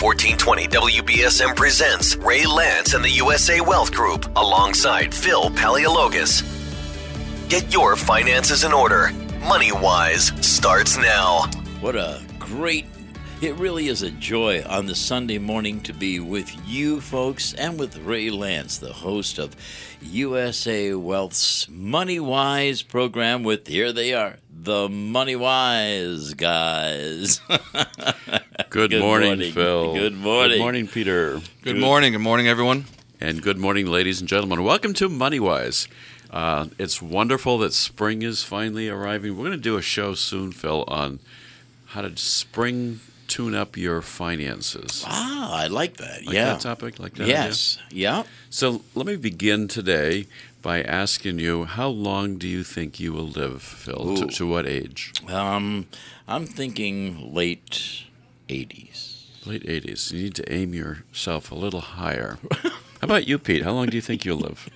1420 WBSM presents Ray Lance and the USA Wealth Group alongside Phil Paleologos. Get your finances in order. Money Wise starts now. What a great it really is a joy on the Sunday morning to be with you folks and with Ray Lance, the host of USA Wealth's Money Wise program with here they are, the Money Wise guys. good, good morning, morning, Phil. Good morning. Good morning, Peter. Good, good morning. Good morning, everyone. And good morning, ladies and gentlemen. Welcome to MoneyWise. Uh, it's wonderful that spring is finally arriving. We're going to do a show soon, Phil, on how to spring tune up your finances. Ah, I like that. Like yeah. That topic, like that. Yes. Yeah. So let me begin today by asking you, how long do you think you will live, Phil? To, to, what age? Um, I'm thinking late 80s. Late 80s. You need to aim yourself a little higher. how about you, Pete? How long do you think you'll live?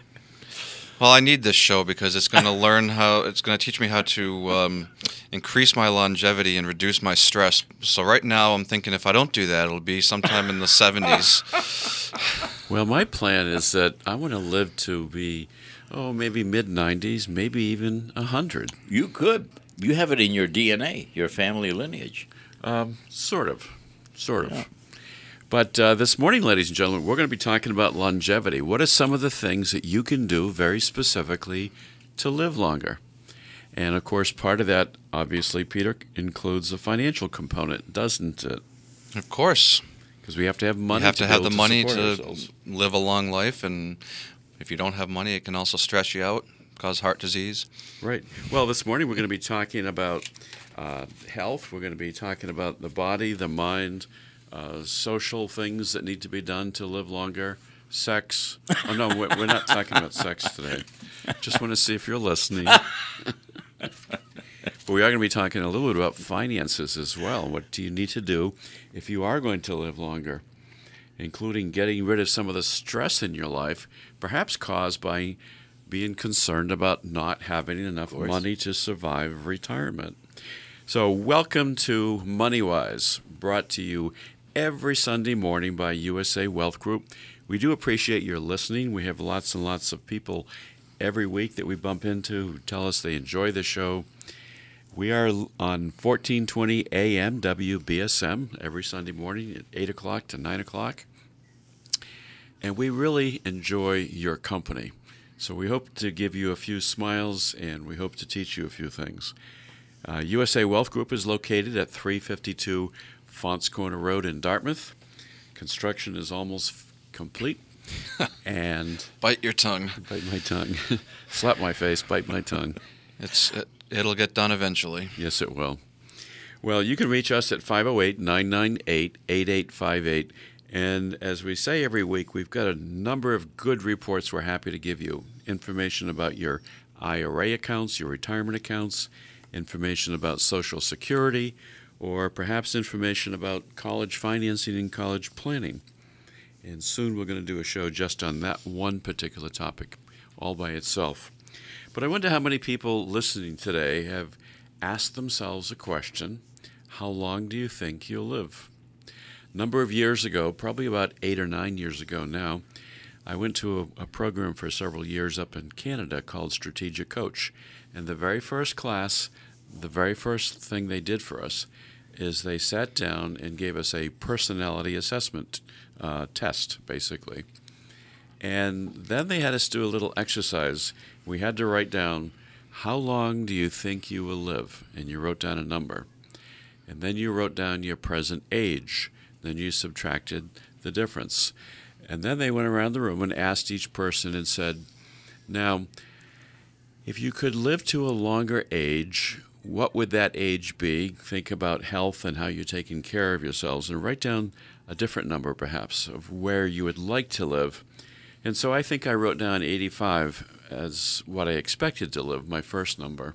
Well, I need this show because it's going to learn how. It's going to teach me how to um, increase my longevity and reduce my stress. So right now, I'm thinking if I don't do that, it'll be sometime in the 70s. Well, my plan is that I want to live to be, oh, maybe mid 90s, maybe even 100. You could. You have it in your DNA, your family lineage. Um, sort of. Sort of. Yeah. But uh, this morning, ladies and gentlemen, we're going to be talking about longevity. What are some of the things that you can do very specifically to live longer? And of course, part of that, obviously, Peter, includes a financial component, doesn't it? Of course. Because we have to have money. You have to, to have the to money to ourselves. live a long life, and if you don't have money, it can also stress you out, cause heart disease. Right. Well, this morning we're going to be talking about uh, health. We're going to be talking about the body, the mind, uh, social things that need to be done to live longer, sex. Oh no, we're not talking about sex today. Just want to see if you're listening. but we are going to be talking a little bit about finances as well. What do you need to do if you are going to live longer, including getting rid of some of the stress in your life, perhaps caused by being concerned about not having enough money to survive retirement. So, welcome to MoneyWise, brought to you every Sunday morning by USA Wealth Group. We do appreciate your listening. We have lots and lots of people every week that we bump into who tell us they enjoy the show. We are on 1420 AM WBSM every Sunday morning at 8 o'clock to 9 o'clock. And we really enjoy your company. So we hope to give you a few smiles and we hope to teach you a few things. Uh, USA Wealth Group is located at 352 Faunce Corner Road in Dartmouth. Construction is almost complete. and bite your tongue. Bite my tongue. Slap my face. Bite my tongue. It's it, it'll get done eventually. Yes, it will. Well, you can reach us at 508 998 8858. And as we say every week, we've got a number of good reports we're happy to give you. Information about your IRA accounts, your retirement accounts, information about Social Security, or perhaps information about college financing and college planning. And soon we're going to do a show just on that one particular topic, all by itself. But I wonder how many people listening today have asked themselves a question How long do you think you'll live? A number of years ago, probably about eight or nine years ago now, I went to a, a program for several years up in Canada called Strategic Coach. And the very first class, the very first thing they did for us is they sat down and gave us a personality assessment uh, test, basically. And then they had us do a little exercise. We had to write down, How long do you think you will live? And you wrote down a number. And then you wrote down your present age. Then you subtracted the difference. And then they went around the room and asked each person and said, Now, if you could live to a longer age, what would that age be? Think about health and how you're taking care of yourselves, and write down a different number, perhaps, of where you would like to live. And so I think I wrote down 85 as what I expected to live, my first number.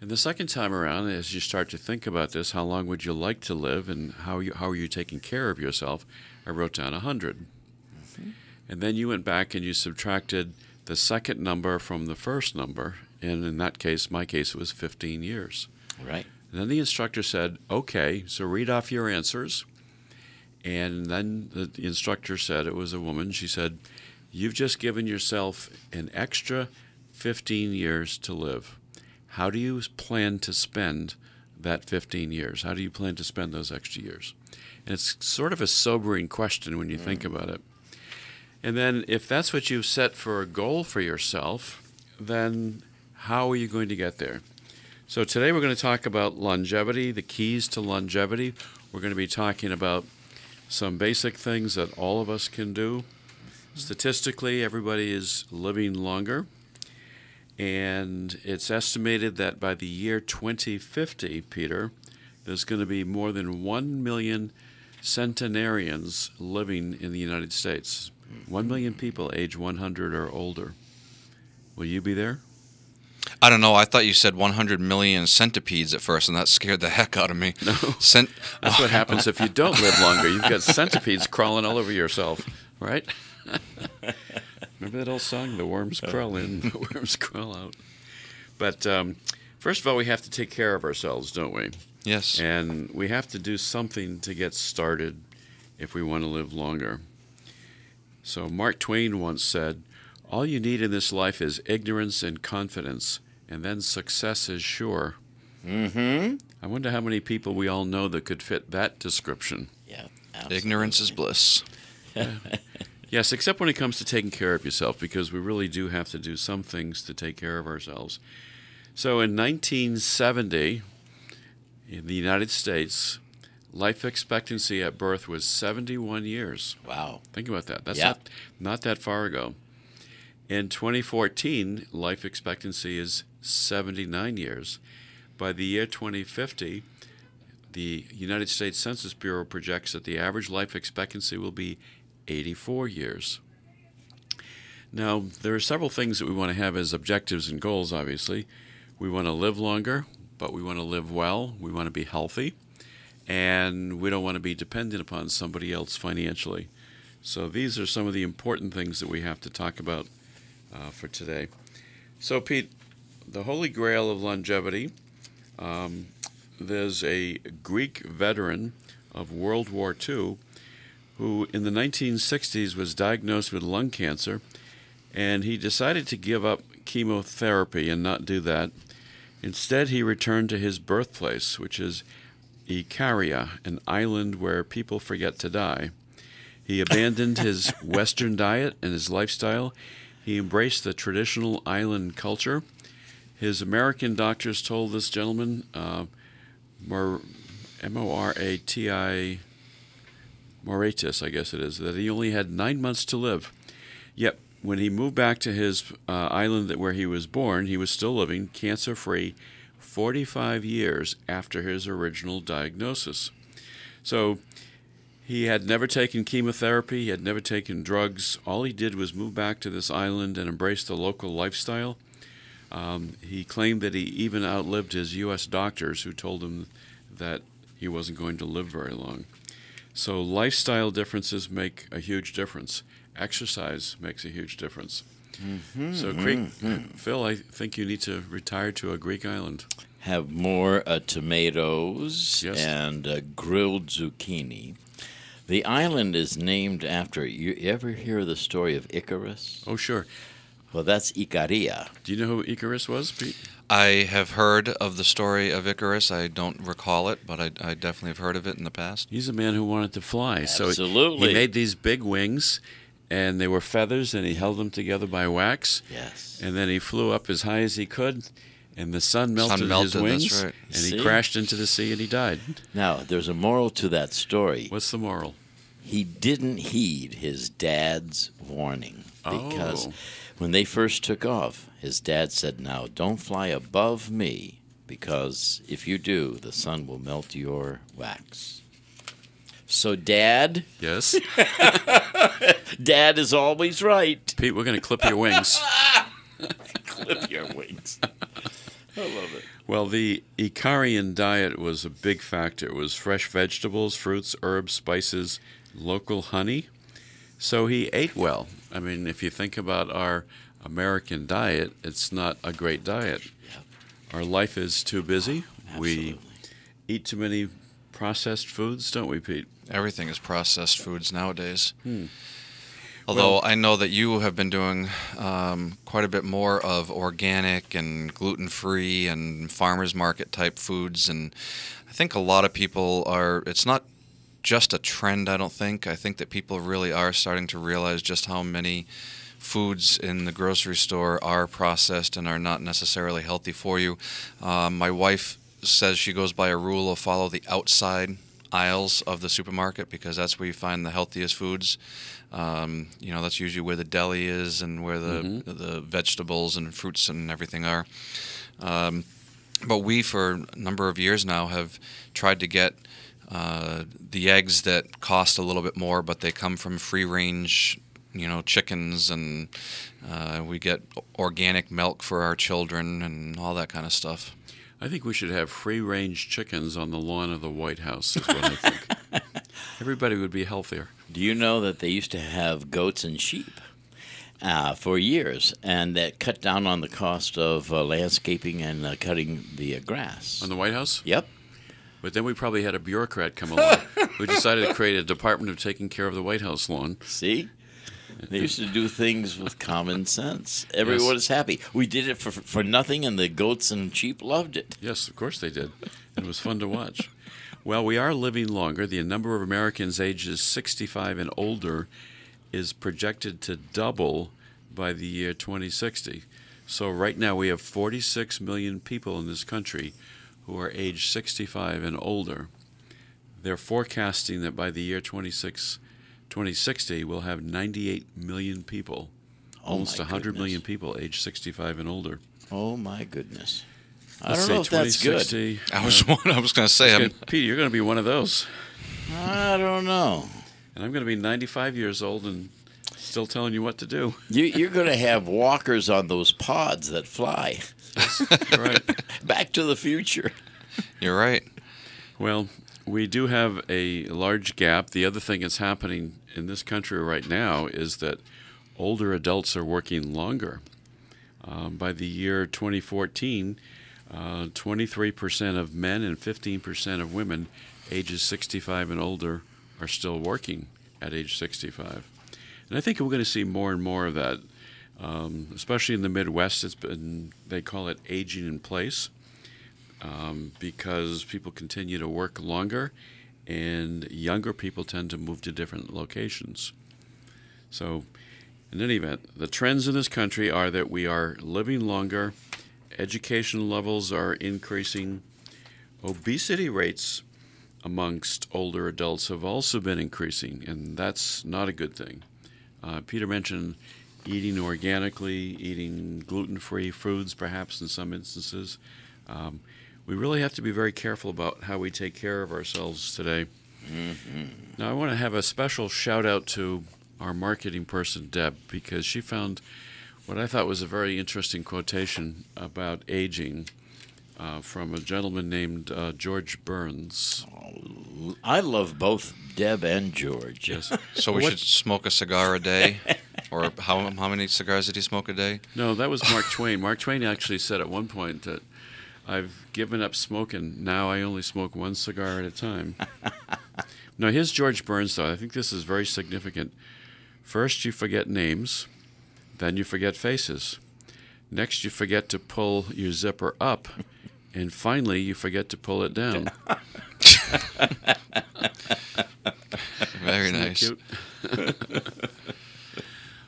And the second time around, as you start to think about this, how long would you like to live and how, you, how are you taking care of yourself? I wrote down 100. Mm-hmm. And then you went back and you subtracted the second number from the first number, and in that case, my case, it was 15 years. Right. And then the instructor said, Okay, so read off your answers, And then the instructor said, it was a woman, she said, You've just given yourself an extra 15 years to live. How do you plan to spend that 15 years? How do you plan to spend those extra years? And it's sort of a sobering question when you mm. think about it. And then, if that's what you've set for a goal for yourself, then how are you going to get there? So, today we're going to talk about longevity, the keys to longevity. We're going to be talking about some basic things that all of us can do. Statistically, everybody is living longer. And it's estimated that by the year 2050, Peter, there's going to be more than 1 million centenarians living in the United States. 1 million people age 100 or older. Will you be there? I don't know. I thought you said 100 million centipedes at first, and that scared the heck out of me. No. Cent- That's what happens if you don't live longer. You've got centipedes crawling all over yourself, right? Remember that old song? The worms crawl in, the worms crawl out. But um, first of all, we have to take care of ourselves, don't we? Yes. And we have to do something to get started if we want to live longer. So Mark Twain once said, All you need in this life is ignorance and confidence, and then success is sure. Mm-hmm. I wonder how many people we all know that could fit that description. Yeah. Absolutely. Ignorance is bliss. yes, except when it comes to taking care of yourself, because we really do have to do some things to take care of ourselves. So in 1970, in the United States, life expectancy at birth was 71 years. Wow. Think about that. That's not, not that far ago. In 2014, life expectancy is 79 years. By the year 2050, the United States Census Bureau projects that the average life expectancy will be 84 years. Now, there are several things that we want to have as objectives and goals, obviously. We want to live longer, but we want to live well, we want to be healthy and we don't want to be dependent upon somebody else financially. So these are some of the important things that we have to talk about uh, for today. So, Pete, the holy grail of longevity. Um, there's a Greek veteran of World War II who, in the 1960s, was diagnosed with lung cancer, and he decided to give up chemotherapy and not do that. Instead, he returned to his birthplace, which is Icaria, an island where people forget to die. He abandoned his Western diet and his lifestyle. He embraced the traditional island culture. His American doctors told this gentleman, uh, M O R A T I, Moratis, I guess it is, that he only had nine months to live. Yet, when he moved back to his uh, island where he was born, he was still living cancer free 45 years after his original diagnosis. So he had never taken chemotherapy, he had never taken drugs. All he did was move back to this island and embrace the local lifestyle. Um, he claimed that he even outlived his U.S. doctors who told him that he wasn't going to live very long. So, lifestyle differences make a huge difference. Exercise makes a huge difference. Mm-hmm, so, Greek, mm-hmm. Phil, I think you need to retire to a Greek island. Have more uh, tomatoes yes. and uh, grilled zucchini. The island is named after. You ever hear the story of Icarus? Oh, sure. Well, that's Icaria. Do you know who Icarus was, Pete? I have heard of the story of Icarus. I don't recall it, but I, I definitely have heard of it in the past. He's a man who wanted to fly. Absolutely. So he made these big wings and they were feathers, and he held them together by wax. Yes. And then he flew up as high as he could, and the sun melted, sun melted his wings, right. and he crashed into the sea, and he died. Now, there's a moral to that story. What's the moral? He didn't heed his dad's warning because oh. when they first took off, his dad said, "Now, don't fly above me." Because if you do, the sun will melt your wax. So, Dad? Yes? Dad is always right. Pete, we're going to clip your wings. clip your wings. I love it. Well, the Icarian diet was a big factor. It was fresh vegetables, fruits, herbs, spices, local honey. So he ate well. I mean, if you think about our American diet, it's not a great diet. Yep. Our life is too busy. Absolutely. We eat too many processed foods, don't we, Pete? Everything is processed foods nowadays. Although I know that you have been doing um, quite a bit more of organic and gluten free and farmers market type foods, and I think a lot of people are. It's not just a trend. I don't think. I think that people really are starting to realize just how many foods in the grocery store are processed and are not necessarily healthy for you. Um, my wife says she goes by a rule of follow the outside aisles of the supermarket because that's where you find the healthiest foods. Um, you know, that's usually where the deli is and where the the vegetables and fruits and everything are. Um, but we, for a number of years now, have tried to get uh, the eggs that cost a little bit more, but they come from free range, you know, chickens, and uh, we get organic milk for our children and all that kind of stuff. I think we should have free range chickens on the lawn of the White House, is what I think. Everybody would be healthier. Do you know that they used to have goats and sheep uh, for years, and that cut down on the cost of uh, landscaping and uh, cutting the uh, grass? On the White House? Yep. But then we probably had a bureaucrat come along who decided to create a department of taking care of the White House lawn. See? They used to do things with common sense. Everyone is happy. We did it for for nothing, and the goats and sheep loved it. Yes, of course they did. It was fun to watch. Well, we are living longer. The number of Americans ages 65 and older is projected to double by the year 2060. So, right now, we have 46 million people in this country who are age 65 and older. They're forecasting that by the year 26, 2060, we'll have 98 million people, Oh, almost my 100 million goodness. people age 65 and older. Oh my goodness! I Let's don't know if that's good. I was uh, I was going to say, I'm, Pete, you're going to be one of those. I don't know. And I'm going to be 95 years old and still telling you what to do. You, you're going to have walkers on those pods that fly. All right. Back to the future. you're right. Well, we do have a large gap. The other thing that's happening in this country right now is that older adults are working longer. Um, by the year 2014, uh, 23% of men and 15% of women ages 65 and older are still working at age 65. And I think we're going to see more and more of that, um, especially in the Midwest. It's been, they call it aging in place um, because people continue to work longer and younger people tend to move to different locations. So, in any event, the trends in this country are that we are living longer, education levels are increasing, obesity rates amongst older adults have also been increasing, and that's not a good thing. Uh, Peter mentioned eating organically, eating gluten free foods, perhaps in some instances. Um, we really have to be very careful about how we take care of ourselves today. Now, I want to have a special shout out to our marketing person, Deb, because she found what I thought was a very interesting quotation about aging uh, from a gentleman named uh, George Burns. I love both Deb and George. Yes. So we What- should smoke a cigar a day, or how how many cigars did he smoke a day? No, that was Mark Twain. Mark Twain actually said at one point that I've given up smoking. Now I only smoke one cigar at a time. now, here's George Burns, though. I think this is very significant. First, you forget names, then, you forget faces. Next, you forget to pull your zipper up, and finally, you forget to pull it down. Very nice.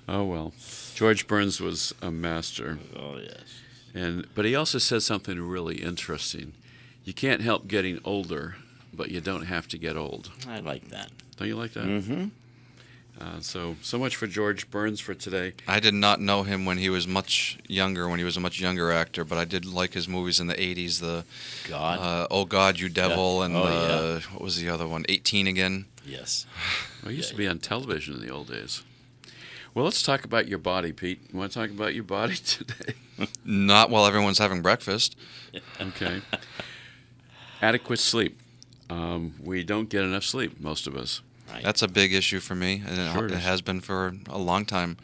oh, well. George Burns was a master. Oh yes. And but he also said something really interesting. You can't help getting older, but you don't have to get old. I like that. Don't you like that? Mm-hmm. Uh, so so much for George Burns for today. I did not know him when he was much younger, when he was a much younger actor, but I did like his movies in the 80s. The God. uh, Oh God, You Devil, and Oh, uh, what was the other one? 18 again. yes. Well, he used to be on television in the old days. Well, let's talk about your body, Pete. You want to talk about your body today? Not while everyone's having breakfast. okay. Adequate sleep. Um, we don't get enough sleep, most of us. Right. That's a big issue for me, and it- Sure it it is. has been for a long time.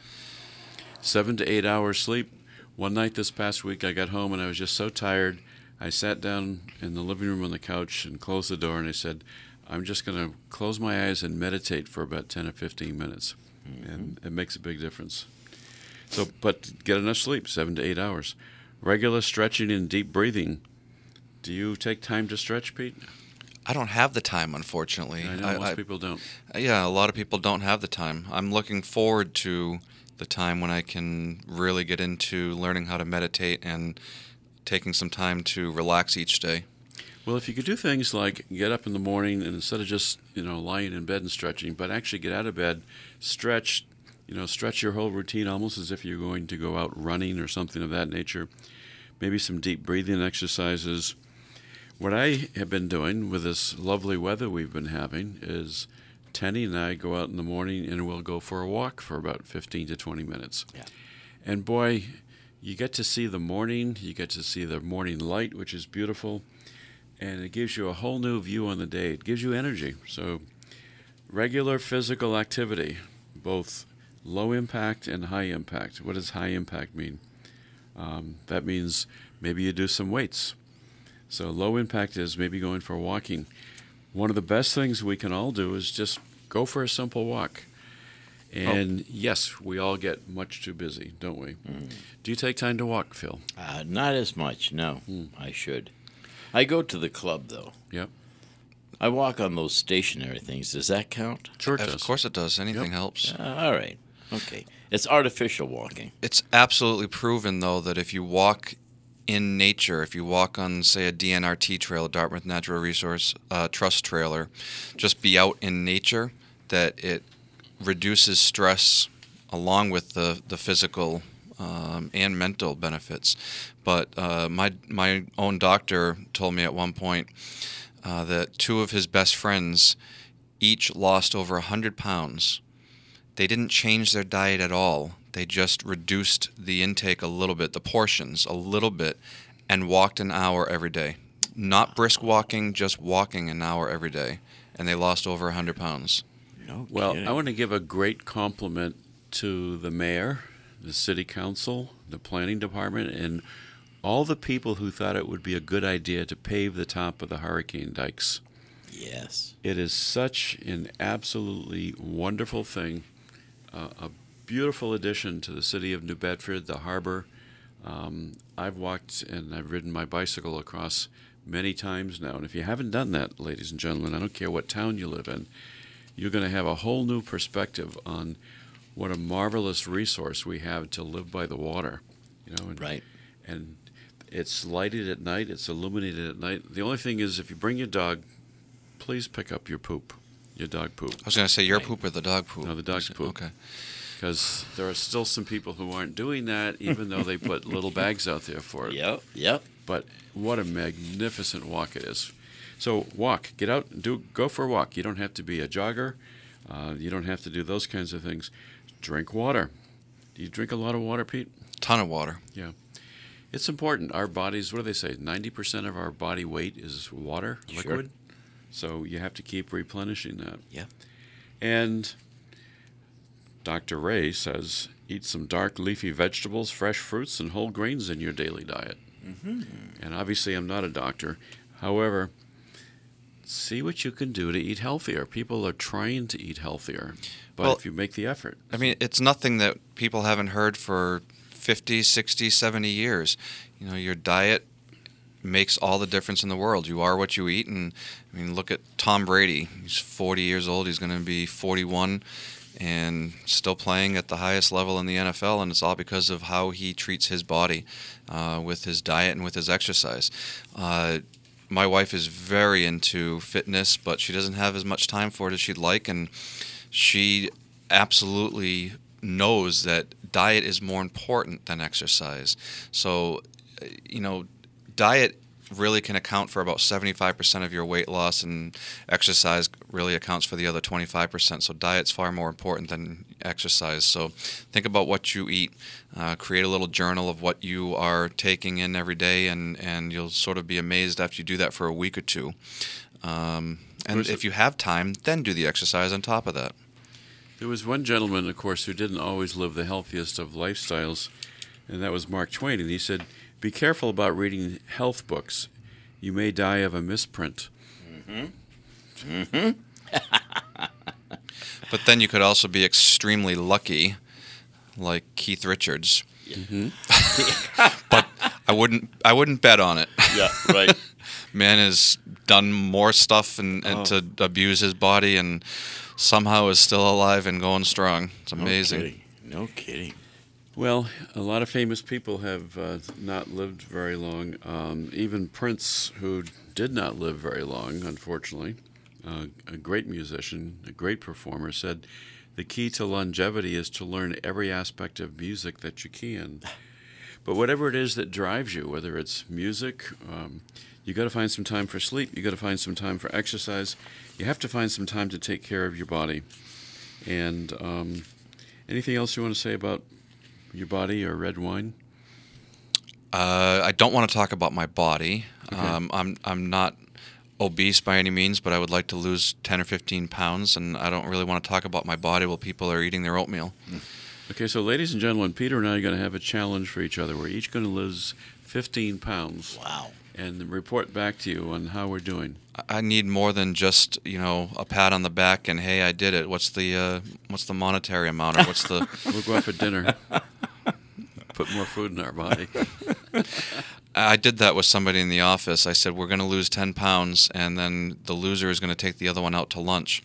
seven to eight hours sleep. One night this past week, I got home and I was just so tired. I sat down in the living room on the couch and closed the door, and I said, I'm just going to close my eyes and meditate for about 10 or 15 minutes. Mm-hmm. And it makes a big difference. So, but get enough sleep, seven to eight hours. Regular stretching and deep breathing. Do you take time to stretch, Pete? I don't have the time, unfortunately. I know most people don't. Uh, yeah, a lot of people don't have the time. I'm looking forward to the time when I can really get into learning how to meditate and taking some time to relax each day. Well, if you could do things like get up in the morning and instead of just you know lying in bed and stretching, but actually get out of bed, stretch, you know, stretch your whole routine almost as if you're going to go out running or something of that nature. Maybe some deep breathing exercises. What I have been doing with this lovely weather we've been having is Tenny and I go out in the morning and we'll go for a walk for about 15 to 20 minutes. Yeah. And boy, you get to see the morning, you get to see the morning light, which is beautiful and it gives you a whole new view on the day. It gives you energy. So, regular physical activity, both low impact and high impact. What does high impact mean? Um, that means maybe you do some weights. So, low impact is maybe going for walking. One of the best things we can all do is just go for a simple walk. And oh. yes, we all get much too busy, don't we? Mm. Do you take time to walk, Phil? Uh, not as much, no. Mm. I should. I go to the club though. Yep. I walk on those stationary things. Does that count? Sure, it of does. Of course, it does. Anything yep. helps. Uh, all right. Okay. It's artificial walking. It's absolutely proven, though, that if you walk in nature, if you walk on, say, a DNRT trail, a Dartmouth Natural Resource uh, Trust trailer, just be out in nature, that it reduces stress along with the, the physical um, and mental benefits. But uh, my my own doctor told me at one point uh, that two of his best friends each lost over hundred pounds. They didn't change their diet at all. They just reduced the intake a little bit, the portions a little bit, and walked an hour every day. Not brisk walking, just walking an hour every day, and they lost over 100 pounds. No well. I want to give a great compliment to the mayor the city council, the planning department, and all the people who thought it would be a good idea to pave the top of the hurricane dikes. Yes. It is such an absolutely wonderful thing, uh, a beautiful addition to the city of New Bedford, the harbor. Um, I've walked and I've ridden my bicycle across many times now. And if you haven't done that, ladies and gentlemen, I don't care what town you live in, you're going to have a whole new perspective on what a marvelous resource we have to live by the water. You know, and, right. And it's lighted at night. It's illuminated at night. The only thing is, if you bring your dog, please pick up your poop, your dog poop. I was going to say your poop or the dog poop. No, the dog's poop. Okay. Because there are still some people who aren't doing that, even though they put little bags out there for it. Yep. Yep. But what a magnificent walk it is. So walk, get out, and do go for a walk. You don't have to be a jogger. Uh, you don't have to do those kinds of things drink water. Do you drink a lot of water, Pete? Ton of water. Yeah. It's important. Our bodies, what do they say? 90% of our body weight is water, sure. liquid. So you have to keep replenishing that. Yeah. And Dr. Ray says eat some dark leafy vegetables, fresh fruits, and whole grains in your daily diet. Mm-hmm. And obviously, I'm not a doctor. However, see what you can do to eat healthier. People are trying to eat healthier, but well, if you make the effort. I mean, it's nothing that people haven't heard for 50, 60, 70 years. You know, your diet makes all the difference in the world. You are what you eat. And I mean, look at Tom Brady. He's 40 years old. He's going to be 41 and still playing at the highest level in the NFL. And it's all because of how he treats his body uh, with his diet and with his exercise. Uh, my wife is very into fitness, but she doesn't have as much time for it as she'd like, and she absolutely knows that diet is more important than exercise. So, uh, you know, diet really can account for about 75% of your weight loss, and exercise really accounts for the other 25%. So, diet's far more important than exercise. So, think about what you eat. Uh, create a little journal of what you are taking in every day, and, and you'll sort of be amazed after you do that for a week or two. Um, and if you have time, then do the exercise on top of that. There was one gentleman, of course, who didn't always live the healthiest of lifestyles, and that was Mark Twain. And he said, Be careful about reading health books. You may die of a misprint. Mm-hmm. Mm-hmm. but then you could also be extremely lucky, like Keith Richards. Mm-hmm. but I wouldn't. I wouldn't bet on it. Yeah, right. Man has done more stuff and, and to abuse his body, and somehow is still alive and going strong. It's amazing. No kidding. No kidding. Well, a lot of famous people have uh, not lived very long. Um, even Prince, who did not live very long, unfortunately, uh, a great musician, a great performer, said the key to longevity is to learn every aspect of music that you can. But whatever it is that drives you, whether it's music, um, you got to find some time for sleep. You got to find some time for exercise. You have to find some time to take care of your body. And um, anything else you want to say about your body or red wine? Uh, I don't want to talk about my body. Okay. Um, I'm I'm not obese by any means, but I would like to lose 10 or 15 pounds, and I don't really want to talk about my body while people are eating their oatmeal. Okay, so ladies and gentlemen, Peter and I are going to have a challenge for each other. We're each going to lose 15 pounds Wow. and report back to you on how we're doing. I- need more than just you know a pat on the back and hey I did it. What's the uh, what's the monetary amount or what's the We'll go out for dinner. Put more food in our body. I did that with somebody in the office. I said, We're going to lose 10 pounds, and then the loser is going to take the other one out to lunch.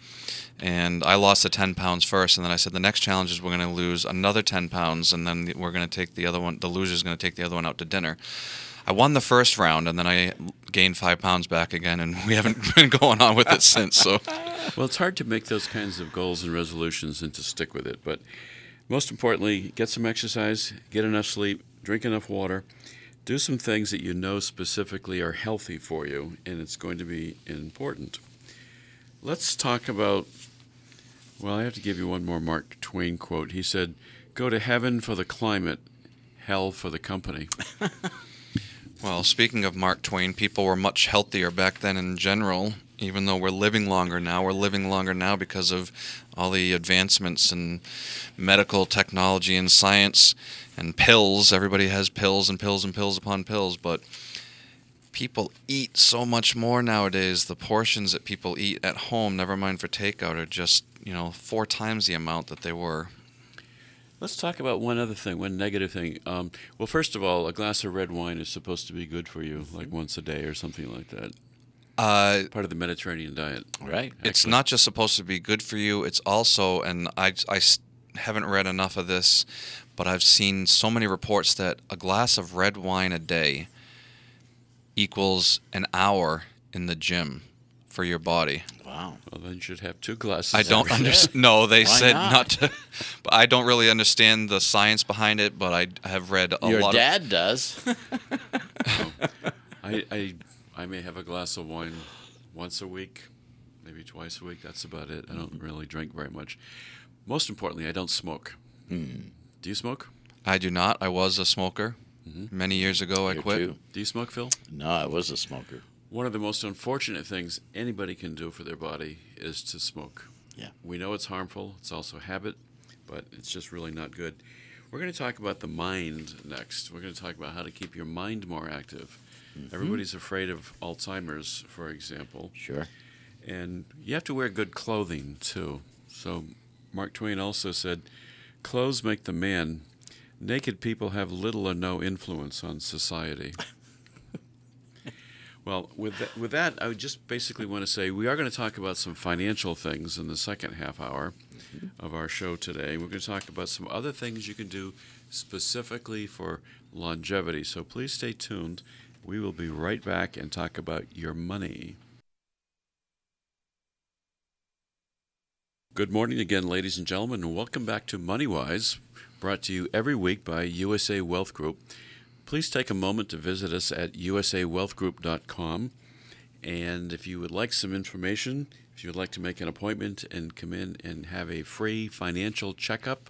And I lost the 10 pounds first, and then I said, The next challenge is we're going to lose another 10 pounds, and then we're going to take the other one, the loser is going to take the other one out to dinner. I won the first round, and then I gained five pounds back again, and we haven't been going on with it since. So, Well, it's hard to make those kinds of goals and resolutions and to stick with it. But most importantly, get some exercise, get enough sleep, drink enough water, do some things that you know specifically are healthy for you, and it's going to be important. Let's talk about. Well, I have to give you one more Mark Twain quote. He said, Go to heaven for the climate, hell for the company. well, speaking of Mark Twain, people were much healthier back then in general. Even though we're living longer now, we're living longer now because of all the advancements in medical technology and science and pills. Everybody has pills and pills and pills upon pills, but people eat so much more nowadays. The portions that people eat at home, never mind for takeout, are just, you know, four times the amount that they were. Let's talk about one other thing, one negative thing. Um, well, first of all, a glass of red wine is supposed to be good for you, like once a day or something like that. Uh, Part of the Mediterranean diet. Right. it's Actually. not just supposed to be good for you it's also and I, I haven't read enough of this but i've seen so many reports that a glass of red wine a day equals an hour in the gym for your body Wow. Well, then you should have two glasses. i don't understand no they Why said not? not? to but i don't really understand the science behind it but i have read a Your lot of dad does. I, I, I may have a glass of wine once a week, maybe twice a week. That's about it. I don't really drink very much. Most importantly, I don't smoke. Hmm. Do you smoke? i do not i was a smoker many years ago i Here, quit too. Do you smoke, Phil? No, I was a smoker. One of the most unfortunate things anybody can do for their body is to smoke. Yeah. We know it's harmful. It's also habit, but it's just really not good. We're going to talk about the mind next. We're going to talk about how to keep your mind more active. Mm-hmm. Everybody's afraid of Alzheimer's, for example, Sure. and you have to wear good clothing too. So, Mark Twain also said, "Clothes make the man. Naked people have little or no influence on society." Well, with that, with that, I just basically want to say we are going to talk about some financial things in the second half hour mm-hmm. of our show today. We're going to talk about some other things you can do specifically for longevity. So please stay tuned. We will be right back and talk about your money. Good morning again, ladies and gentlemen, and welcome back to MoneyWise, brought to you every week by USA Wealth Group. Please take a moment to visit us at usawealthgroup.com. And if you would like some information, if you would like to make an appointment and come in and have a free financial checkup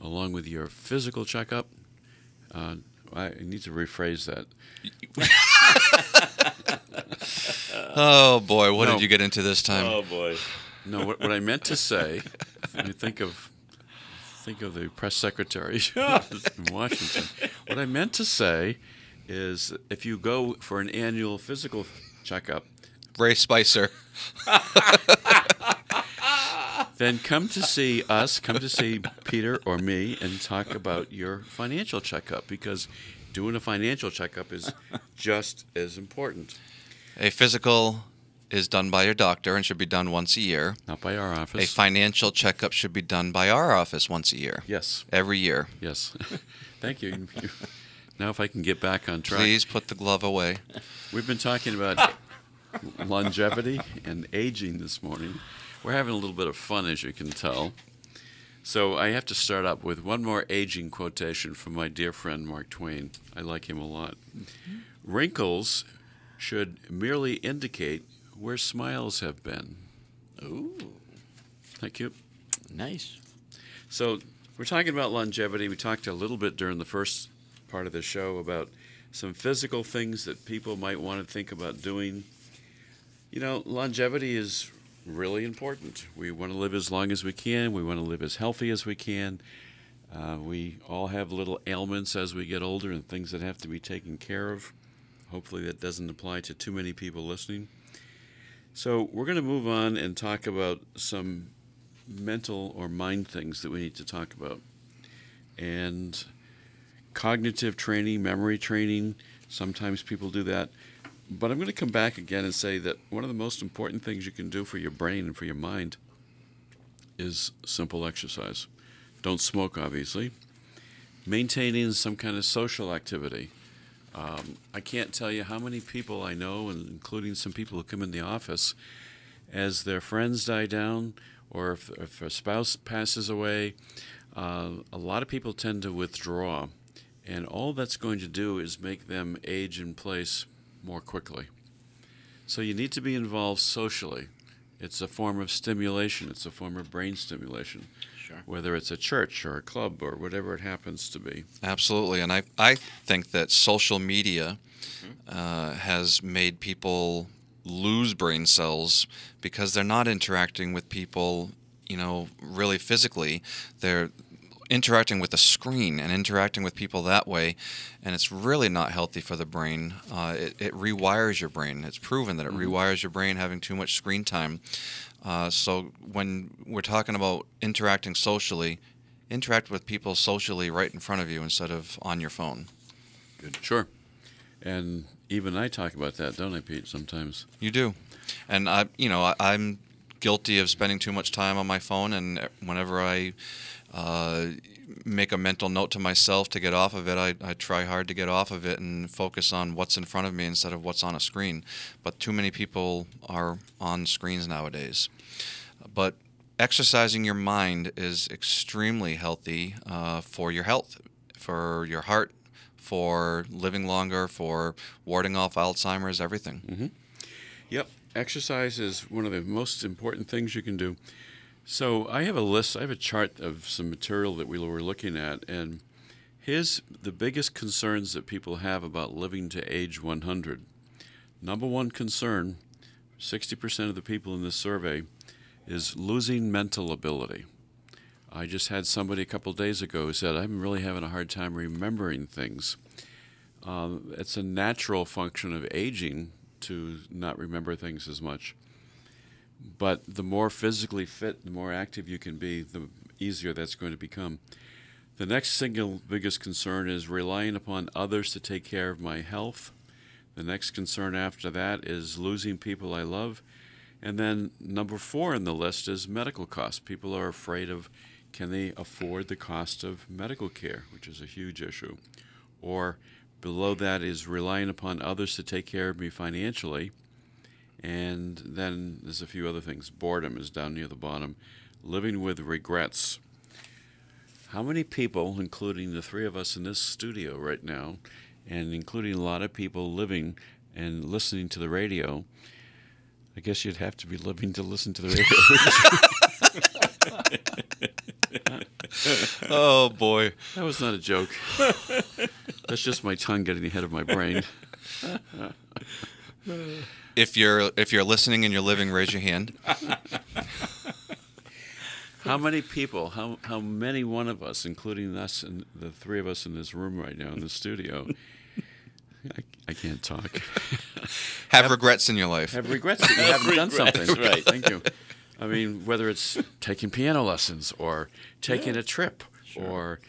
along with your physical checkup, uh, I need to rephrase that. oh boy what No. did you get into this time Oh boy. No, what, what I meant to say, when you think of think of the press secretary in Washington. What I meant to say is if you go for an annual physical checkup, Ray Spicer. then come to see us, come to see Peter or me, and talk about your financial checkup because doing a financial checkup is just as important. A physical is done by your doctor and should be done once a year. Not by our office. A financial checkup should be done by our office once a year. yes, Every year. yes. Thank you. Now, if I can get back on track, Please put the glove away. we've been talking about longevity and aging this morning. We're having a little bit of fun, as you can tell. So I have to start up with one more aging quotation from my dear friend Mark Twain. I like him a lot. Mm-hmm. Wrinkles should merely indicate where smiles have been. Ooh, Thank you. nice. So we're talking about longevity. We talked a little bit during the first part of the show about some physical things that people might want to think about doing. You know, longevity is really important. We want to live as long as we can. We want to live as healthy as we can. Uh, we all have little ailments as we get older and things that have to be taken care of. Hopefully, that doesn't apply to too many people listening. So, we're going to move on and talk about some mental or mind things that we need to talk about. And cognitive training, memory training, sometimes people do that. But I'm going to come back again and say that one of the most important things you can do for your brain and for your mind is simple exercise. Don't smoke, obviously. Maintaining some kind of social activity. Um, I can't tell you how many people I know, including some people who come in the office, as their friends die down or if, if a spouse passes away, uh, a lot of people tend to withdraw. And all that's going to do is make them age in place more quickly. So you need to be involved socially. It's a form of stimulation, it's a form of brain stimulation, Sure. whether it's a church or a club or whatever it happens to be. Absolutely, and I I think that social media uh, has made people lose brain cells because they're not interacting with people, you know, really physically. They're interacting with a screen and interacting with people that way, and it's really not healthy for the brain. Uh, it, it rewires your brain. It's proven that it rewires your brain having too much screen time. Uh, so when we're talking about interacting socially, interact with people socially right in front of you instead of on your phone. Good. Sure. And even I talk about that, don't I, Pete, sometimes? You do, and I, you know, I, I'm guilty of spending too much time on my phone, and whenever I uh, make a mental note to myself to get off of it, I, I try hard to get off of it and focus on what's in front of me instead of what's on a screen. But too many people are on screens nowadays. But exercising your mind is extremely healthy uh, for your health, for your heart, for living longer, for warding off Alzheimer's, everything. Yep. Exercise is one of the most important things you can do. So I have a list, I have a chart of some material that we were looking at, and here's the biggest concerns that people have about living to age 100. Number one concern 60% of the people in this survey is losing mental ability. I just had somebody a couple days ago who said, I'm really having a hard time remembering things. Um, it's a natural function of aging to not remember things as much. But the more physically fit, the more active you can be, the easier that's going to become. The next single biggest concern is relying upon others to take care of my health. The next concern after that is losing people I love. And then number four in the list is medical costs. People are afraid of can they afford the cost of medical care, which is a huge issue. Or below that is relying upon others to take care of me financially. And then there's a few other things. Boredom is down near the bottom. Living with regrets. How many people, including the three of us in this studio right now, and including a lot of people living and listening to the radio, I guess you'd have to be living to listen to the radio. Oh boy. that was not a joke. That's just my tongue getting ahead of my brain. If you're if you're listening and you're living, raise your hand. How many people, how, how many one of us, including us and the three of us in this room right now in the studio, I, I can't talk. Have, regrets in your life. Have regrets that you haven't done something. right. Thank you. I mean, whether it's taking piano lessons or taking a trip or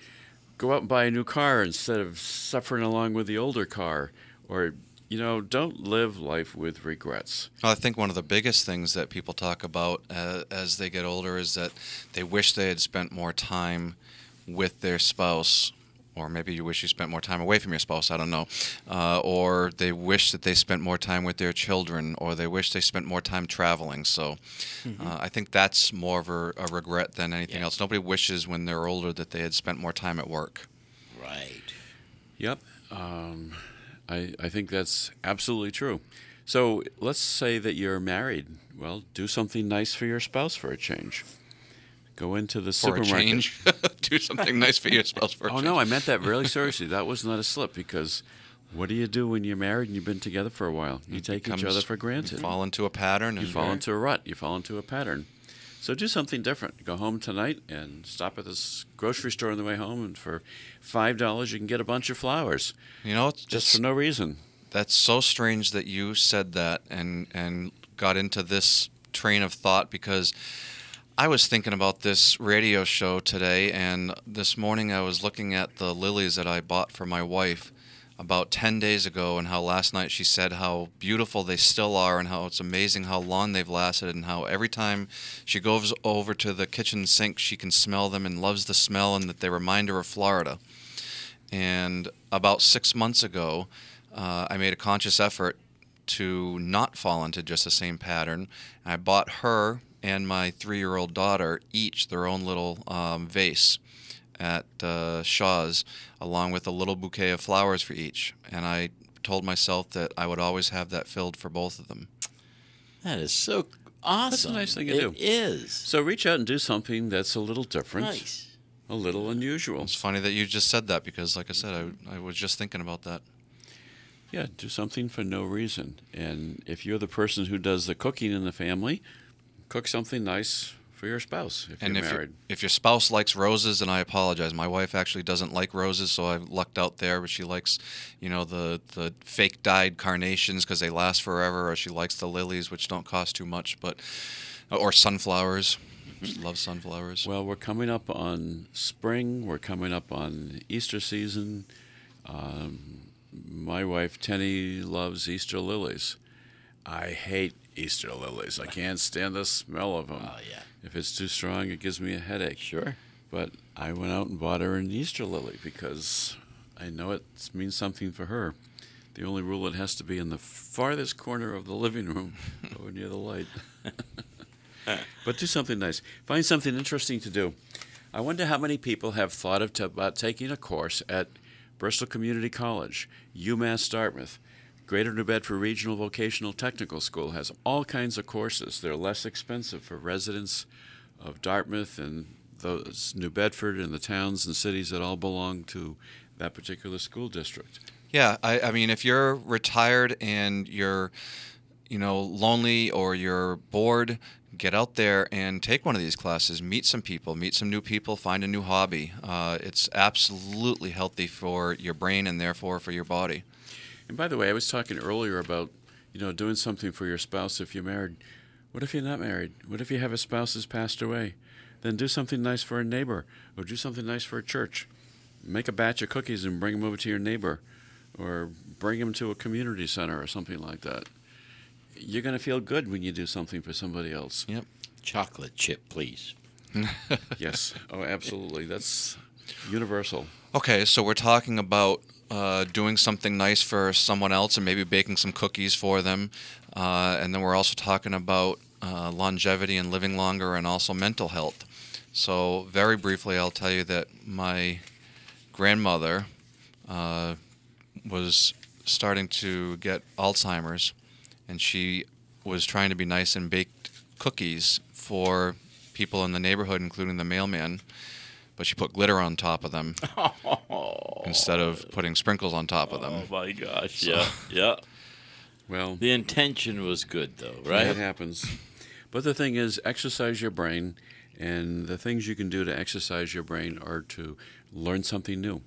go out and buy a new car instead of suffering along with the older car or you know, don't live life with regrets. Well, I think one of the biggest things that people talk about uh, as they get older is that they wish they had spent more time with their spouse, or maybe you wish you spent more time away from your spouse, I don't know. Uh, or they wish that they spent more time with their children, or they wish they spent more time traveling. So uh, I think that's more of a, a regret than anything Yeah. else. Nobody wishes when they're older that they had spent more time at work. Right. Yep. Um, I, I think that's absolutely true. So let's say that you're married. Well, do something nice for your spouse for a change. Go into the For supermarket. change, do something nice for your spouse for a Oh no, I meant that really seriously. That was not a slip because what do you do when you're married and you've been together for a while? You take each other for granted. You fall into a pattern. You and fall into a rut. You fall into a pattern. So do something different. Go home tonight and stop at this grocery store on the way home, and for five dollars you can get a bunch of flowers You know, it's just for no reason. That's so strange that you said that and and got into this train of thought because I was thinking about this radio show today and this morning I was looking at the lilies that I bought for my wife about 10 days ago and how last night she said how beautiful they still are and how it's amazing how long they've lasted and how every time she goes over to the kitchen sink she can smell them and loves the smell and that they remind her of Florida. And about six months ago, uh, I made a conscious effort to not fall into just the same pattern. I bought her and my three year old daughter each their own little um, vase at uh, Shaw's, along with a little bouquet of flowers for each. And I told myself that I would always have that filled for both of them. That is so awesome. That's a nice thing to It do. is. So reach out and do something that's a little different, Nice. a little unusual. It's funny that you just said that because, like I said, I, I was just thinking about that. Yeah, do something for no reason. And if you're the person who does the cooking in the family, cook something nice for your spouse if and you're if, married. your- if your spouse likes roses, and I apologize, my wife actually doesn't like roses, so I lucked out there. But she likes, you know, the the fake dyed carnations because they last forever, or she likes the lilies, which don't cost too much, but or sunflowers. She loves sunflowers. Well, we're coming up on spring. We're coming up on Easter season. Um, my wife Tenny loves Easter lilies. I hate Easter lilies. I can't stand the smell of them. Oh, yeah. If it's too strong, it gives me a headache. Sure. But I went out and bought her an Easter lily because I know it means something for her. The only rule it has to be in the farthest corner of the living room or near the light. but do something nice. Find something interesting to do. I wonder how many people have thought of t- about taking a course at Bristol Community College, UMass Dartmouth. Greater New Bedford Regional Vocational Technical School has all kinds of courses. They're less expensive for residents of Dartmouth and those New Bedford and the towns and cities that all belong to that particular school district. Yeah, I, I mean, if you're retired and you're, you know, lonely or you're bored, get out there and take one of these classes. Meet some people, meet some new people, find a new hobby. Uh, it's absolutely healthy for your brain and therefore for your body. And by the way, I was talking earlier about, you know, doing something for your spouse if you're married. What if you're not married? What if you have a spouse who's passed away? Then do something nice for a neighbor or do something nice for a church. Make a batch of cookies and bring them over to your neighbor or bring them to a community center or something like that. You're going to feel good when you do something for somebody else. Yep. Chocolate chip, please. Yes. Oh, absolutely. That's universal. Okay, so we're talking about uh, doing something nice for someone else and maybe baking some cookies for them. Uh, and then we're also talking about uh, longevity and living longer and also mental health. So, very briefly, I'll tell you that my grandmother uh, was starting to get Alzheimer's, and she was trying to be nice and baked cookies for people in the neighborhood, including the mailman. But she put glitter on top of them instead of putting sprinkles on top of them. Oh my gosh! Yeah, yeah. Well, The intention was good, though, right? It happens. But the thing is, exercise your brain, and the things you can do to exercise your brain are to learn something new.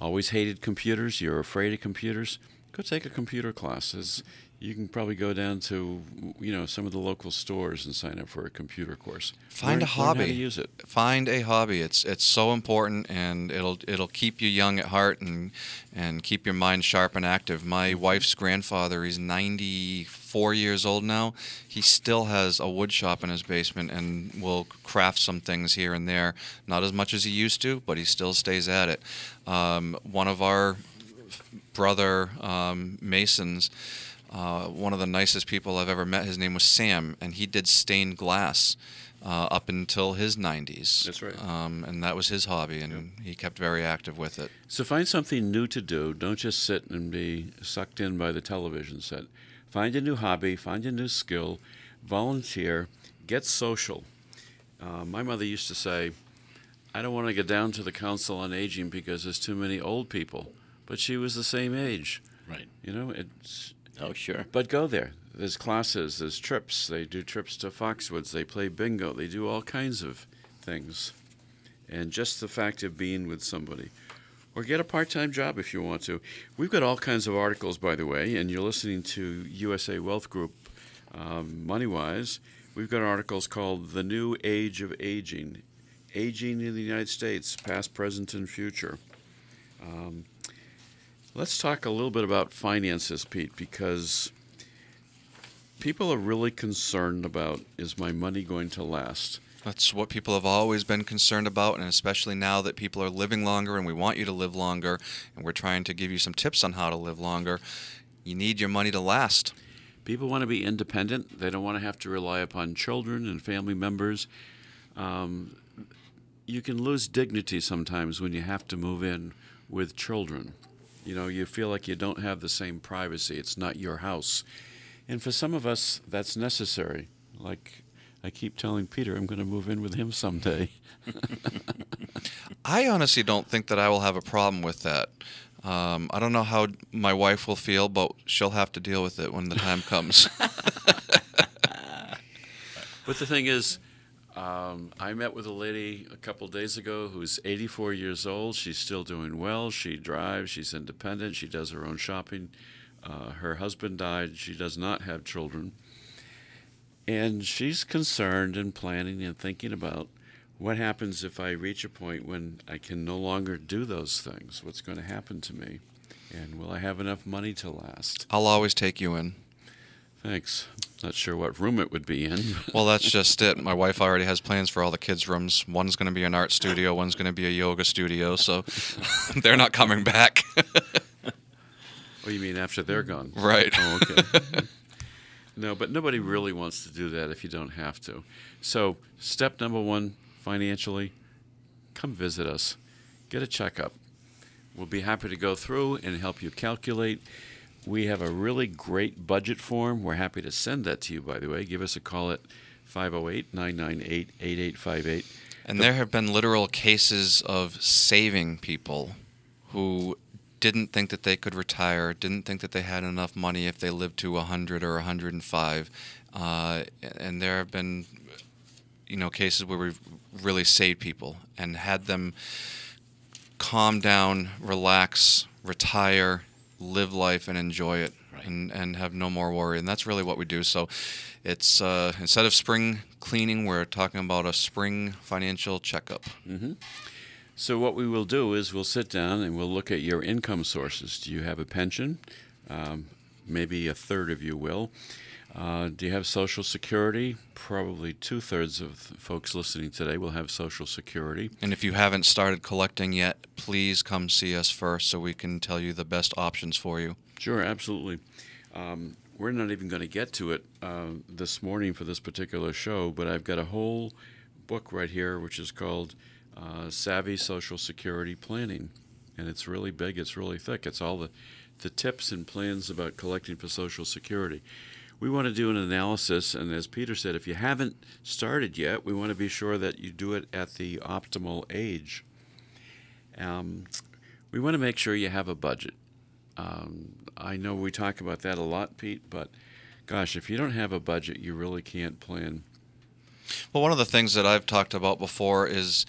Always hated computers, you're afraid of computers. go take a computer class. As you can probably go down to you know some of the local stores and sign up for a computer course. Find Learn- a learn how hobby. to use it. Find a hobby. It's it's so important, and it'll it'll keep you young at heart and and keep your mind sharp and active. My wife's grandfather, he's 94 years old now. He still has a wood shop in his basement and will craft some things here and there. Not as much as he used to, but he still stays at it. Um, one of our brother um, Masons. Uh, one of the nicest people I've ever met. His name was Sam, and he did stained glass uh, up until his 90s. That's right. Um, and that was his hobby, and he kept very active with it. So find something new to do. Don't just sit and be sucked in by the television set. Find a new hobby, find a new skill, volunteer, get social. Uh, my mother used to say, I don't want to get down to the Council on Aging because there's too many old people. But she was the same age. Right. You know, it's Oh, sure. but go there. There's classes, there's trips. They do trips to Foxwoods, they play bingo, they do all kinds of things. And just the fact of being with somebody. Or get a part time job if you want to. We've got all kinds of articles, by the way, and you're listening to USA Wealth Group um, MoneyWise. We've got articles called The New Age of Aging Aging in the United States, Past, Present, and Future. Um, let's talk a little bit about finances, Pete, because people are really concerned about is my money going to last? That's what people have always been concerned about, and especially now that people are living longer and we want you to live longer, and we're trying to give you some tips on how to live longer. You need your money to last. People want to be independent. They don't want to have to rely upon children and family members. Um, you can lose dignity sometimes when you have to move in with children. You know, you feel like you don't have the same privacy. It's not your house. And for some of us, that's necessary. Like I keep telling Peter, I'm going to move in with him someday. I honestly don't think that I will have a problem with that. Um, I don't know how my wife will feel, but she'll have to deal with it when the time comes. But the thing is, um, I met with a lady a couple days ago who's 84 years old. She's still doing well. She drives. She's independent. She does her own shopping. Uh, her husband died. She does not have children. And she's concerned and planning and thinking about what happens if I reach a point when I can no longer do those things? What's going to happen to me? And will I have enough money to last? I'll always take you in. Thanks. Not sure what room it would be in. Well, that's just it. My wife already has plans for all the kids' rooms. One's going to be an art studio, one's going to be a yoga studio, so they're not coming back. Oh, you mean after they're gone? Right. Oh, okay. no, but nobody really wants to do that if you don't have to. So, step number one financially, come visit us. Get a checkup. We'll be happy to go through and help you calculate. We have a really great budget form. We're happy to send that to you, by the way. Give us a call at 508 998 8858. And there have been literal cases of saving people who didn't think that they could retire, didn't think that they had enough money if they lived to 100 or 105. Uh, and there have been, you know, cases where we've really saved people and had them calm down, relax, retire, live life, and enjoy it, Right. and and have no more worry. And that's really what we do. So, it's uh, instead of spring cleaning, we're talking about a spring financial checkup. So what we will do is we'll sit down and we'll look at your income sources. Do you have a pension? Um, maybe a third of you will. Uh, do you have Social Security? Probably two thirds of folks listening today will have Social Security. And if you haven't started collecting yet, please come see us first so we can tell you the best options for you. Sure, absolutely. Um, we're not even going to get to it uh, this morning for this particular show, but I've got a whole book right here which is called uh, Savvy Social Security Planning. And it's really big, it's really thick. It's all the, the tips and plans about collecting for Social Security. We want to do an analysis, and as Peter said, if you haven't started yet, we want to be sure that you do it at the optimal age. Um, we want to make sure you have a budget. Um, I know we talk about that a lot, Pete, but gosh, if you don't have a budget, you really can't plan. Well, one of the things that I've talked about before is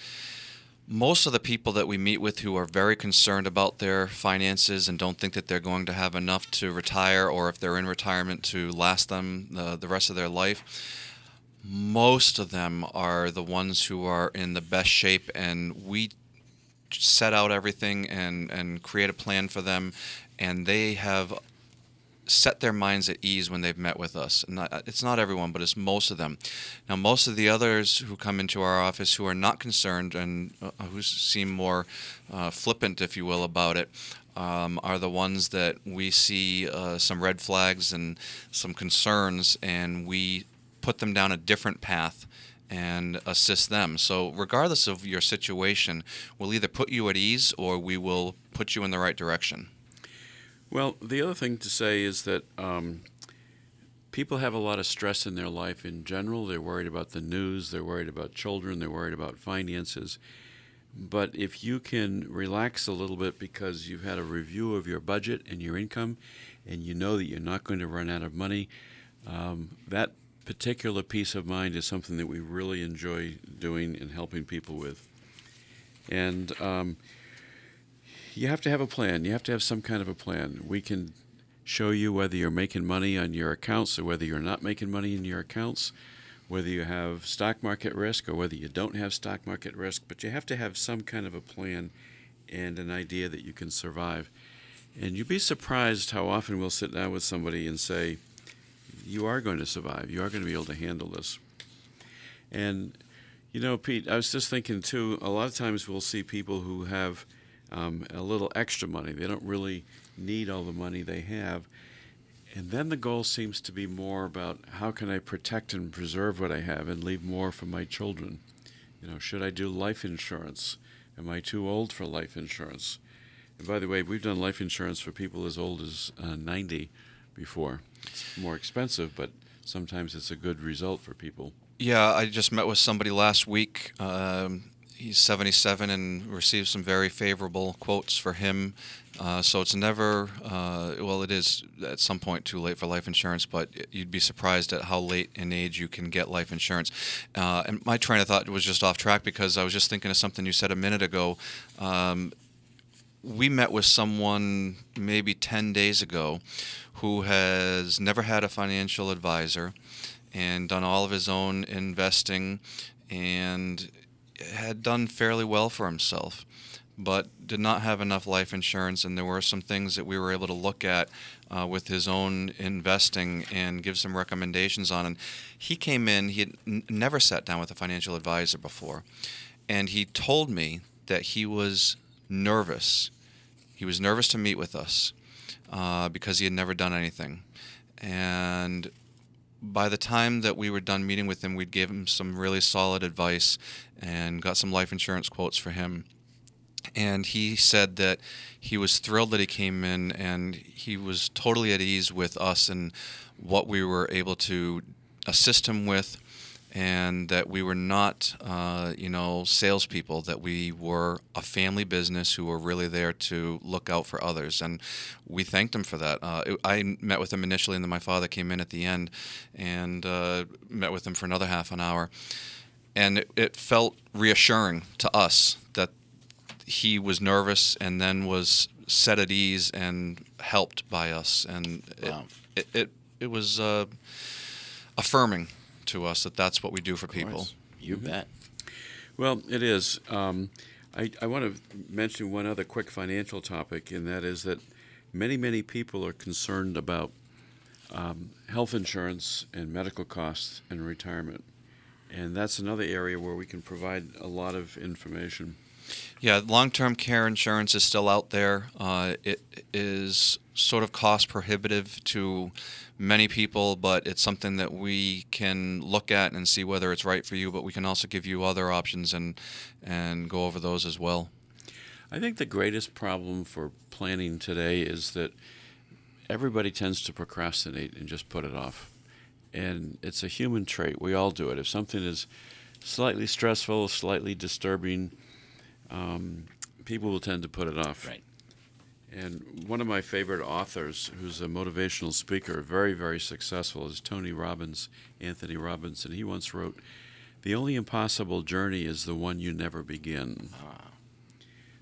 most of the people that we meet with who are very concerned about their finances and don't think that they're going to have enough to retire or if they're in retirement to last them the, the rest of their life, most of them are the ones who are in the best shape and we set out everything and, and create a plan for them and they have set their minds at ease when they've met with us. Not, it's not everyone, but it's most of them. Now, most of the others who come into our office who are not concerned and uh, who seem more uh, flippant, if you will, about it. Um, are the ones that we see uh, some red flags and some concerns, and we put them down a different path and assist them. So, regardless of your situation, we'll either put you at ease or we will put you in the right direction. Well, the other thing to say is that um, people have a lot of stress in their life in general. They're worried about the news, they're worried about children, they're worried about finances. But if you can relax a little bit because you've had a review of your budget and your income, and you know that you're not going to run out of money, um, that particular peace of mind is something that we really enjoy doing and helping people with. And um, you have to have a plan. You have to have some kind of a plan. We can show you whether you're making money on your accounts or whether you're not making money in your accounts, whether you have stock market risk or whether you don't have stock market risk, but you have to have some kind of a plan and an idea that you can survive. And you'd be surprised how often we'll sit down with somebody and say, You are going to survive. You are going to be able to handle this. And, you know, Pete, I was just thinking too, a lot of times we'll see people who have um, a little extra money. They don't really need all the money they have. And then the goal seems to be more about how can I protect and preserve what I have and leave more for my children. You know, should I do life insurance? Am I too old for life insurance? And by the way, we've done life insurance for people as old as uh, 90 before. It's more expensive, but sometimes it's a good result for people. Yeah, I just met with somebody last week. Um, he's 77 and received some very favorable quotes for him. Uh, so it's never, uh, well, it is at some point too late for life insurance, but you'd be surprised at how late in age you can get life insurance. Uh, and my train of thought was just off track because I was just thinking of something you said a minute ago. Um, we met with someone maybe 10 days ago who has never had a financial advisor and done all of his own investing and had done fairly well for himself, but did not have enough life insurance. And there were some things that we were able to look at uh, with his own investing and give some recommendations on. And he came in, he had n- never sat down with a financial advisor before. And he told me that he was nervous. He was nervous to meet with us uh, because he had never done anything. And by the time that we were done meeting with him, we'd give him some really solid advice and got some life insurance quotes for him. And he said that he was thrilled that he came in and he was totally at ease with us and what we were able to assist him with and that we were not, uh, you know, salespeople. That we were a family business who were really there to look out for others, and we thanked him for that. Uh, it, I met with him initially, and then my father came in at the end, and uh, met with him for another half an hour, and it, it felt reassuring to us that he was nervous and then was set at ease and helped by us, and Wow. it, it, it it was uh, affirming to us that that's what we do for people. course. You bet. Well, it is. Um, I, I want to mention one other quick financial topic, and that is that many, many people are concerned about um, health insurance and medical costs and retirement. And that's another area where we can provide a lot of information. Yeah, long-term care insurance is still out there. Uh, it is sort of cost prohibitive to many people, but it's something that we can look at and see whether it's right for you. But we can also give you other options and and go over those as well. I think the greatest problem for planning today is that everybody tends to procrastinate and just put it off. And it's a human trait. We all do it. If something is slightly stressful, slightly disturbing, um, people will tend to put it off. Right. And one of my favorite authors, who's a motivational speaker, very, very successful, is Tony Robbins, Anthony Robbins. And he once wrote The only impossible journey is the one you never begin. Ah.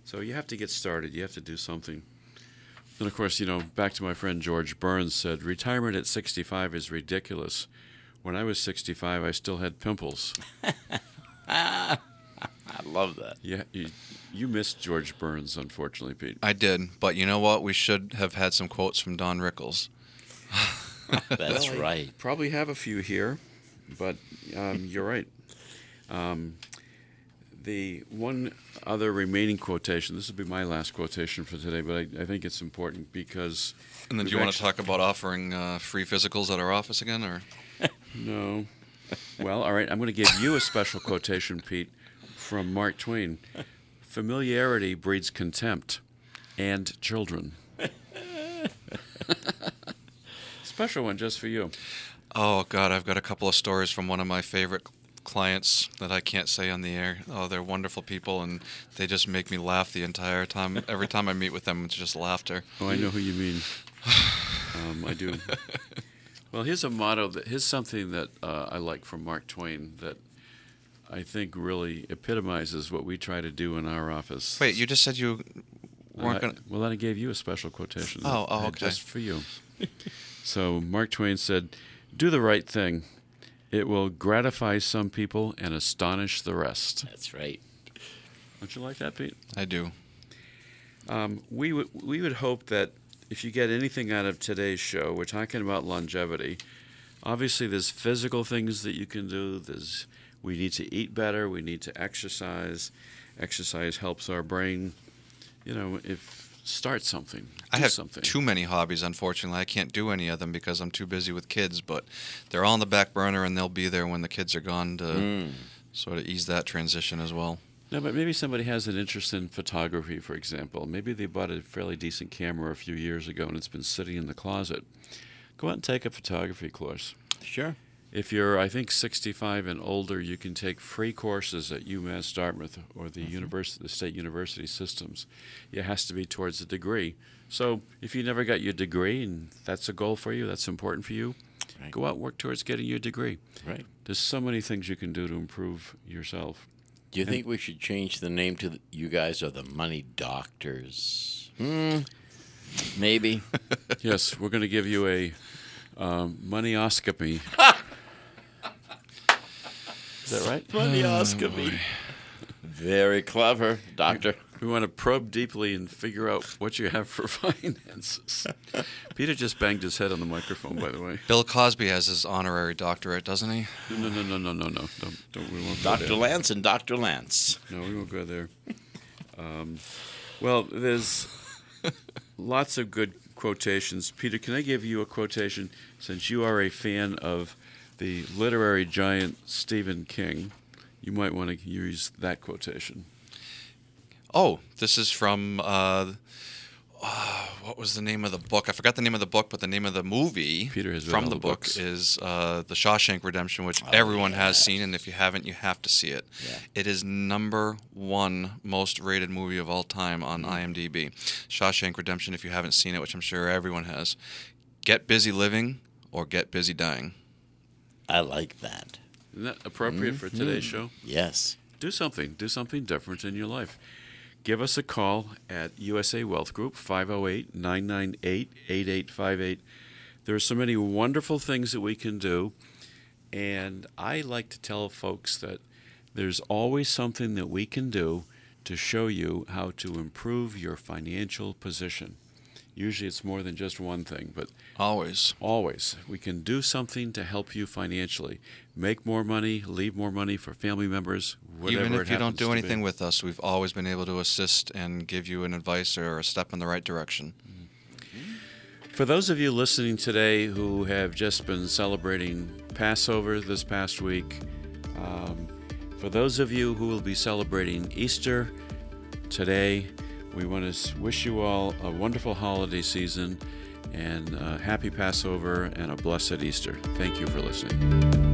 So you have to get started. You have to do something. And of course, you know, back to my friend George Burns said, retirement at 65 is ridiculous. When I was 65, I still had pimples. I love that. Yeah, you, you missed George Burns, unfortunately, Pete. I did, but you know what? We should have had some quotes from Don Rickles. That's Well, I right. Probably have a few here, but um, you're right. Um, the one other remaining quotation, this will be my last quotation for today, but I, I think it's important because. And then do you want to talk about offering uh, free physicals at our office again, or No. Well, all right, I'm going to give you a special quotation, Pete, from Mark Twain. Familiarity breeds contempt and children. special one just for you. Oh God, I've got a couple of stories from one of my favorite clients that I can't say on the air. Oh, they're wonderful people, and they just make me laugh the entire time. Every time I meet with them, it's just laughter. Oh, I know who you mean. Um, I do. Well, here's a motto that here's something that uh, I like from Mark Twain that I think really epitomizes what we try to do in our office. Wait, you just said you weren't Uh, going. to... well, then I gave you a special quotation. Oh, oh, okay. Just for you. so Mark Twain said, "Do the right thing. It will gratify some people and astonish the rest." That's right. Don't you like that, Pete? I do. Um, we would we would hope that if you get anything out of today's show, we're talking about longevity. Obviously, there's physical things that you can do. There's we need to eat better. We need to exercise. Exercise helps our brain. You know, if start something. I do have something. too many hobbies. Unfortunately, I can't do any of them because I'm too busy with kids. But they're all on the back burner, and they'll be there when the kids are gone to Mm. sort of ease that transition as well. No, but maybe somebody has an interest in photography, for example. Maybe they bought a fairly decent camera a few years ago and it's been sitting in the closet. Go out and take a photography course. Sure. If you're, I think, 65 and older, you can take free courses at UMass Dartmouth or the university, the state university systems. It has to be towards a degree. So if you never got your degree and that's a goal for you, that's important for you, Right. go out and work towards getting your degree. Right. There's so many things you can do to improve yourself. Do you think we should change the name to the, you guys are the money doctors? Hmm. Maybe. Yes, we're going to give you a um, moneyoscopy. Is that right? Moneyoscopy. Very clever, doctor. We want to probe deeply and figure out what you have for finances. Peter just banged his head on the microphone, by the way. Bill Cosby has his honorary doctorate, doesn't he? No, no, no, no, no, no. Don't, don't. We won't go Dr. there. Lance and Dr. Lance. No, we won't go there. Um, well, there's lots of good quotations. Peter, can I give you a quotation since you are a fan of the literary giant Stephen King? You might want to use that quotation. Oh, this is from uh, uh, what was the name of the book? I forgot the name of the book, but the name of the movie from the, book books. is uh, The Shawshank Redemption, which everyone has seen, and if you haven't, you have to see it. Yeah. It is number one most rated movie of all time on IMDb. Shawshank Redemption, if you haven't seen it, which I'm sure everyone has, get busy living or get busy dying. I like that. Isn't that appropriate for today's mm-hmm. show? Yes. Do something. Do something different in your life. Give us a call at USA Wealth Group, 508 998 8858. There are so many wonderful things that we can do. And I like to tell folks that there's always something that we can do to show you how to improve your financial position. Usually it's more than just one thing, but Always. always we can do something to help you financially. Make more money, leave more money for family members, whatever Even if you don't do anything with us, we've always been able to assist and give you an advice or a step in the right direction. For those of you listening today who have just been celebrating Passover this past week, um, for those of you who will be celebrating Easter today, we want to wish you all a wonderful holiday season and a happy Passover and a blessed Easter. Thank you for listening.